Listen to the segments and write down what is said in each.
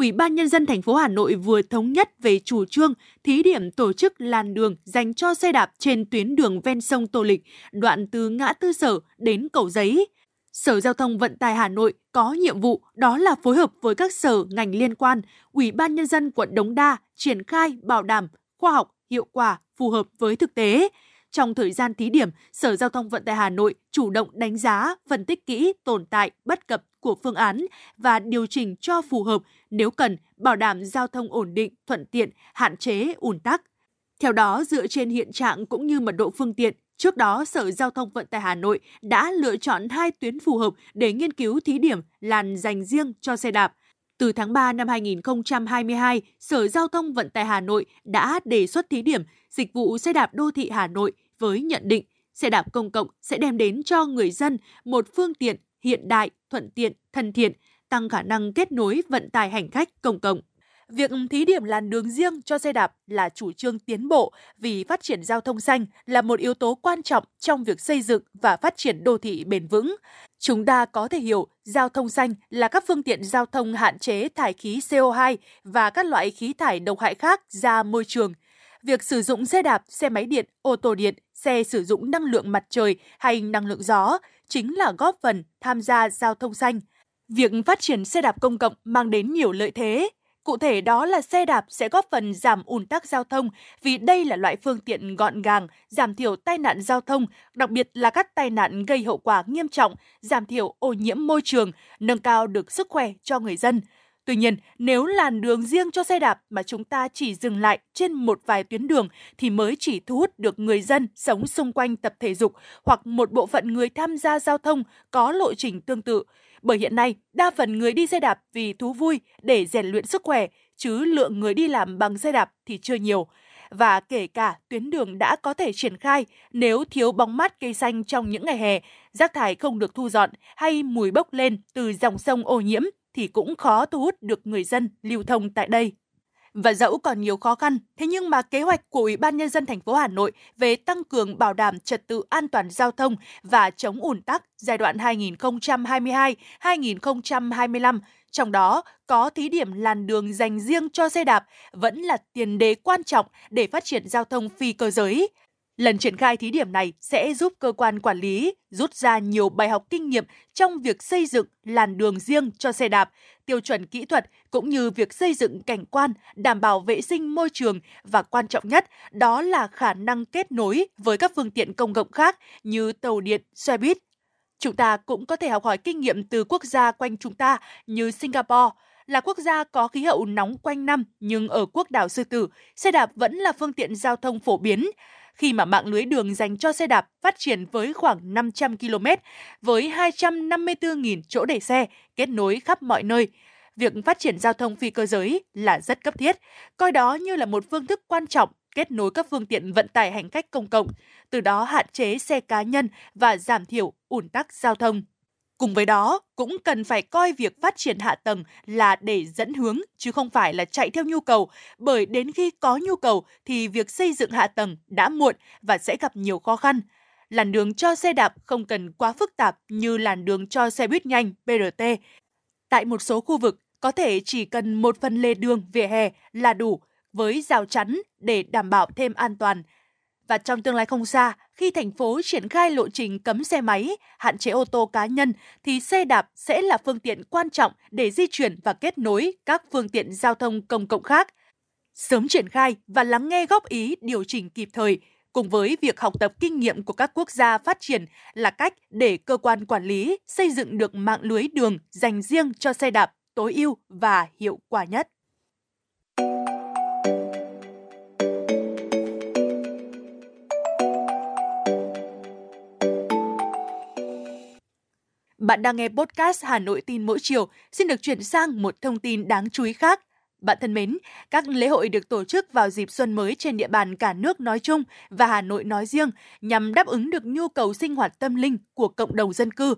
Ủy ban Nhân dân thành phố Hà Nội vừa thống nhất về chủ trương thí điểm tổ chức làn đường dành cho xe đạp trên tuyến đường ven sông Tô Lịch, đoạn từ ngã tư sở đến cầu giấy. Sở Giao thông Vận tải Hà Nội có nhiệm vụ đó là phối hợp với các sở ngành liên quan, Ủy ban Nhân dân quận Đống Đa triển khai bảo đảm khoa học, hiệu quả, phù hợp với thực tế. Trong thời gian thí điểm, Sở Giao thông Vận tải Hà Nội chủ động đánh giá, phân tích kỹ tồn tại, bất cập của phương án và điều chỉnh cho phù hợp nếu cần bảo đảm giao thông ổn định, thuận tiện, hạn chế ùn tắc. Theo đó, dựa trên hiện trạng cũng như mật độ phương tiện, Trước đó, Sở Giao thông Vận tải Hà Nội đã lựa chọn hai tuyến phù hợp để nghiên cứu thí điểm làn dành riêng cho xe đạp. Từ tháng 3 năm 2022, Sở Giao thông Vận tải Hà Nội đã đề xuất thí điểm dịch vụ xe đạp đô thị Hà Nội với nhận định xe đạp công cộng sẽ đem đến cho người dân một phương tiện hiện đại, thuận tiện, thân thiện, tăng khả năng kết nối vận tải hành khách công cộng. Việc thí điểm làn đường riêng cho xe đạp là chủ trương tiến bộ vì phát triển giao thông xanh là một yếu tố quan trọng trong việc xây dựng và phát triển đô thị bền vững. Chúng ta có thể hiểu giao thông xanh là các phương tiện giao thông hạn chế thải khí CO2 và các loại khí thải độc hại khác ra môi trường. Việc sử dụng xe đạp, xe máy điện, ô tô điện, xe sử dụng năng lượng mặt trời hay năng lượng gió chính là góp phần tham gia giao thông xanh. Việc phát triển xe đạp công cộng mang đến nhiều lợi thế, Cụ thể đó là xe đạp sẽ góp phần giảm ùn tắc giao thông vì đây là loại phương tiện gọn gàng, giảm thiểu tai nạn giao thông, đặc biệt là các tai nạn gây hậu quả nghiêm trọng, giảm thiểu ô nhiễm môi trường, nâng cao được sức khỏe cho người dân. Tuy nhiên, nếu làn đường riêng cho xe đạp mà chúng ta chỉ dừng lại trên một vài tuyến đường thì mới chỉ thu hút được người dân sống xung quanh tập thể dục hoặc một bộ phận người tham gia giao thông có lộ trình tương tự bởi hiện nay đa phần người đi xe đạp vì thú vui để rèn luyện sức khỏe, chứ lượng người đi làm bằng xe đạp thì chưa nhiều. Và kể cả tuyến đường đã có thể triển khai, nếu thiếu bóng mát cây xanh trong những ngày hè, rác thải không được thu dọn hay mùi bốc lên từ dòng sông ô nhiễm thì cũng khó thu hút được người dân lưu thông tại đây. Và dẫu còn nhiều khó khăn, thế nhưng mà kế hoạch của Ủy ban Nhân dân thành phố Hà Nội về tăng cường bảo đảm trật tự an toàn giao thông và chống ủn tắc giai đoạn 2022-2025, trong đó có thí điểm làn đường dành riêng cho xe đạp, vẫn là tiền đề quan trọng để phát triển giao thông phi cơ giới. Lần triển khai thí điểm này sẽ giúp cơ quan quản lý rút ra nhiều bài học kinh nghiệm trong việc xây dựng làn đường riêng cho xe đạp, tiêu chuẩn kỹ thuật cũng như việc xây dựng cảnh quan, đảm bảo vệ sinh môi trường và quan trọng nhất đó là khả năng kết nối với các phương tiện công cộng khác như tàu điện, xe buýt. Chúng ta cũng có thể học hỏi kinh nghiệm từ quốc gia quanh chúng ta như Singapore, là quốc gia có khí hậu nóng quanh năm nhưng ở quốc đảo Sư Tử, xe đạp vẫn là phương tiện giao thông phổ biến khi mà mạng lưới đường dành cho xe đạp phát triển với khoảng 500 km, với 254.000 chỗ để xe kết nối khắp mọi nơi. Việc phát triển giao thông phi cơ giới là rất cấp thiết, coi đó như là một phương thức quan trọng kết nối các phương tiện vận tải hành khách công cộng, từ đó hạn chế xe cá nhân và giảm thiểu ủn tắc giao thông. Cùng với đó, cũng cần phải coi việc phát triển hạ tầng là để dẫn hướng chứ không phải là chạy theo nhu cầu, bởi đến khi có nhu cầu thì việc xây dựng hạ tầng đã muộn và sẽ gặp nhiều khó khăn. Làn đường cho xe đạp không cần quá phức tạp như làn đường cho xe buýt nhanh BRT. Tại một số khu vực, có thể chỉ cần một phần lề đường vỉa hè là đủ với rào chắn để đảm bảo thêm an toàn. Và trong tương lai không xa, khi thành phố triển khai lộ trình cấm xe máy, hạn chế ô tô cá nhân, thì xe đạp sẽ là phương tiện quan trọng để di chuyển và kết nối các phương tiện giao thông công cộng khác. Sớm triển khai và lắng nghe góp ý điều chỉnh kịp thời, cùng với việc học tập kinh nghiệm của các quốc gia phát triển là cách để cơ quan quản lý xây dựng được mạng lưới đường dành riêng cho xe đạp tối ưu và hiệu quả nhất. Bạn đang nghe podcast Hà Nội tin mỗi chiều. Xin được chuyển sang một thông tin đáng chú ý khác. Bạn thân mến, các lễ hội được tổ chức vào dịp xuân mới trên địa bàn cả nước nói chung và Hà Nội nói riêng nhằm đáp ứng được nhu cầu sinh hoạt tâm linh của cộng đồng dân cư.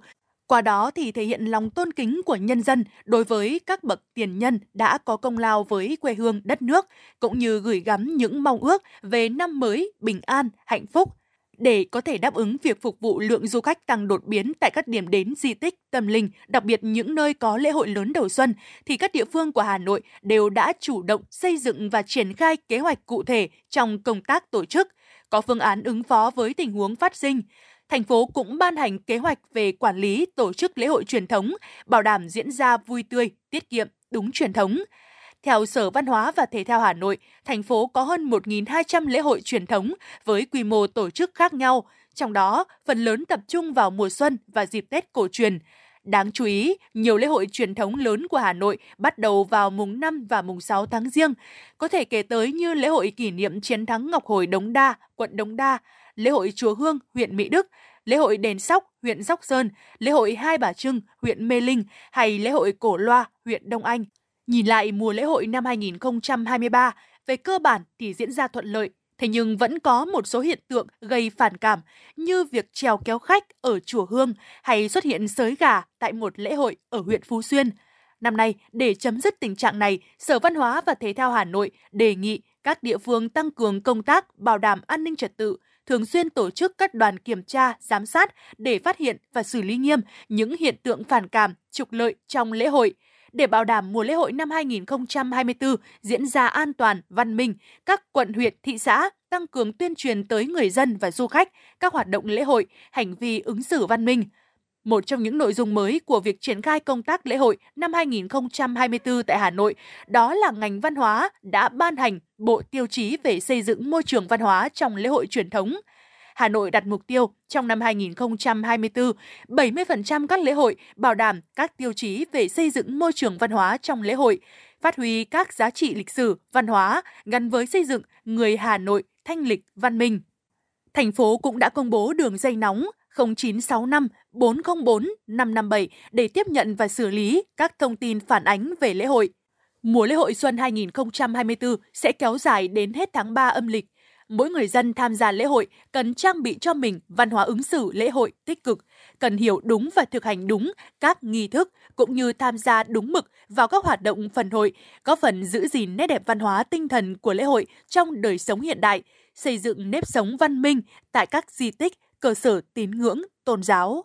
Qua đó thì thể hiện lòng tôn kính của nhân dân đối với các bậc tiền nhân đã có công lao với quê hương đất nước, cũng như gửi gắm những mong ước về năm mới bình an, hạnh phúc, để có thể đáp ứng việc phục vụ lượng du khách tăng đột biến tại các điểm đến di tích, tâm linh, đặc biệt những nơi có lễ hội lớn đầu xuân, thì các địa phương của Hà Nội đều đã chủ động xây dựng và triển khai kế hoạch cụ thể trong công tác tổ chức, có phương án ứng phó với tình huống phát sinh. Thành phố cũng ban hành kế hoạch về quản lý tổ chức lễ hội truyền thống, bảo đảm diễn ra vui tươi, tiết kiệm, đúng truyền thống. Theo Sở Văn hóa và Thể thao Hà Nội, thành phố có hơn 1.200 lễ hội truyền thống với quy mô tổ chức khác nhau, trong đó phần lớn tập trung vào mùa xuân và dịp Tết cổ truyền. Đáng chú ý, nhiều lễ hội truyền thống lớn của Hà Nội bắt đầu vào mùng 5 và mùng 6 tháng riêng. Có thể kể tới như lễ hội kỷ niệm chiến thắng Ngọc Hồi Đống Đa, quận Đống Đa, lễ hội Chùa Hương, huyện Mỹ Đức, lễ hội Đền Sóc, huyện Sóc Sơn, lễ hội Hai Bà Trưng, huyện Mê Linh hay lễ hội Cổ Loa, huyện Đông Anh. Nhìn lại mùa lễ hội năm 2023, về cơ bản thì diễn ra thuận lợi, thế nhưng vẫn có một số hiện tượng gây phản cảm như việc trèo kéo khách ở chùa Hương hay xuất hiện sới gà tại một lễ hội ở huyện Phú Xuyên. Năm nay, để chấm dứt tình trạng này, Sở Văn hóa và Thể thao Hà Nội đề nghị các địa phương tăng cường công tác bảo đảm an ninh trật tự, thường xuyên tổ chức các đoàn kiểm tra, giám sát để phát hiện và xử lý nghiêm những hiện tượng phản cảm, trục lợi trong lễ hội. Để bảo đảm mùa lễ hội năm 2024 diễn ra an toàn, văn minh, các quận huyện, thị xã tăng cường tuyên truyền tới người dân và du khách các hoạt động lễ hội, hành vi ứng xử văn minh. Một trong những nội dung mới của việc triển khai công tác lễ hội năm 2024 tại Hà Nội đó là ngành văn hóa đã ban hành bộ tiêu chí về xây dựng môi trường văn hóa trong lễ hội truyền thống. Hà Nội đặt mục tiêu trong năm 2024, 70% các lễ hội bảo đảm các tiêu chí về xây dựng môi trường văn hóa trong lễ hội, phát huy các giá trị lịch sử, văn hóa gắn với xây dựng người Hà Nội thanh lịch, văn minh. Thành phố cũng đã công bố đường dây nóng 0965 404 557 để tiếp nhận và xử lý các thông tin phản ánh về lễ hội. Mùa lễ hội xuân 2024 sẽ kéo dài đến hết tháng 3 âm lịch. Mỗi người dân tham gia lễ hội cần trang bị cho mình văn hóa ứng xử lễ hội tích cực, cần hiểu đúng và thực hành đúng các nghi thức cũng như tham gia đúng mực vào các hoạt động phần hội, có phần giữ gìn nét đẹp văn hóa tinh thần của lễ hội trong đời sống hiện đại, xây dựng nếp sống văn minh tại các di tích, cơ sở tín ngưỡng, tôn giáo.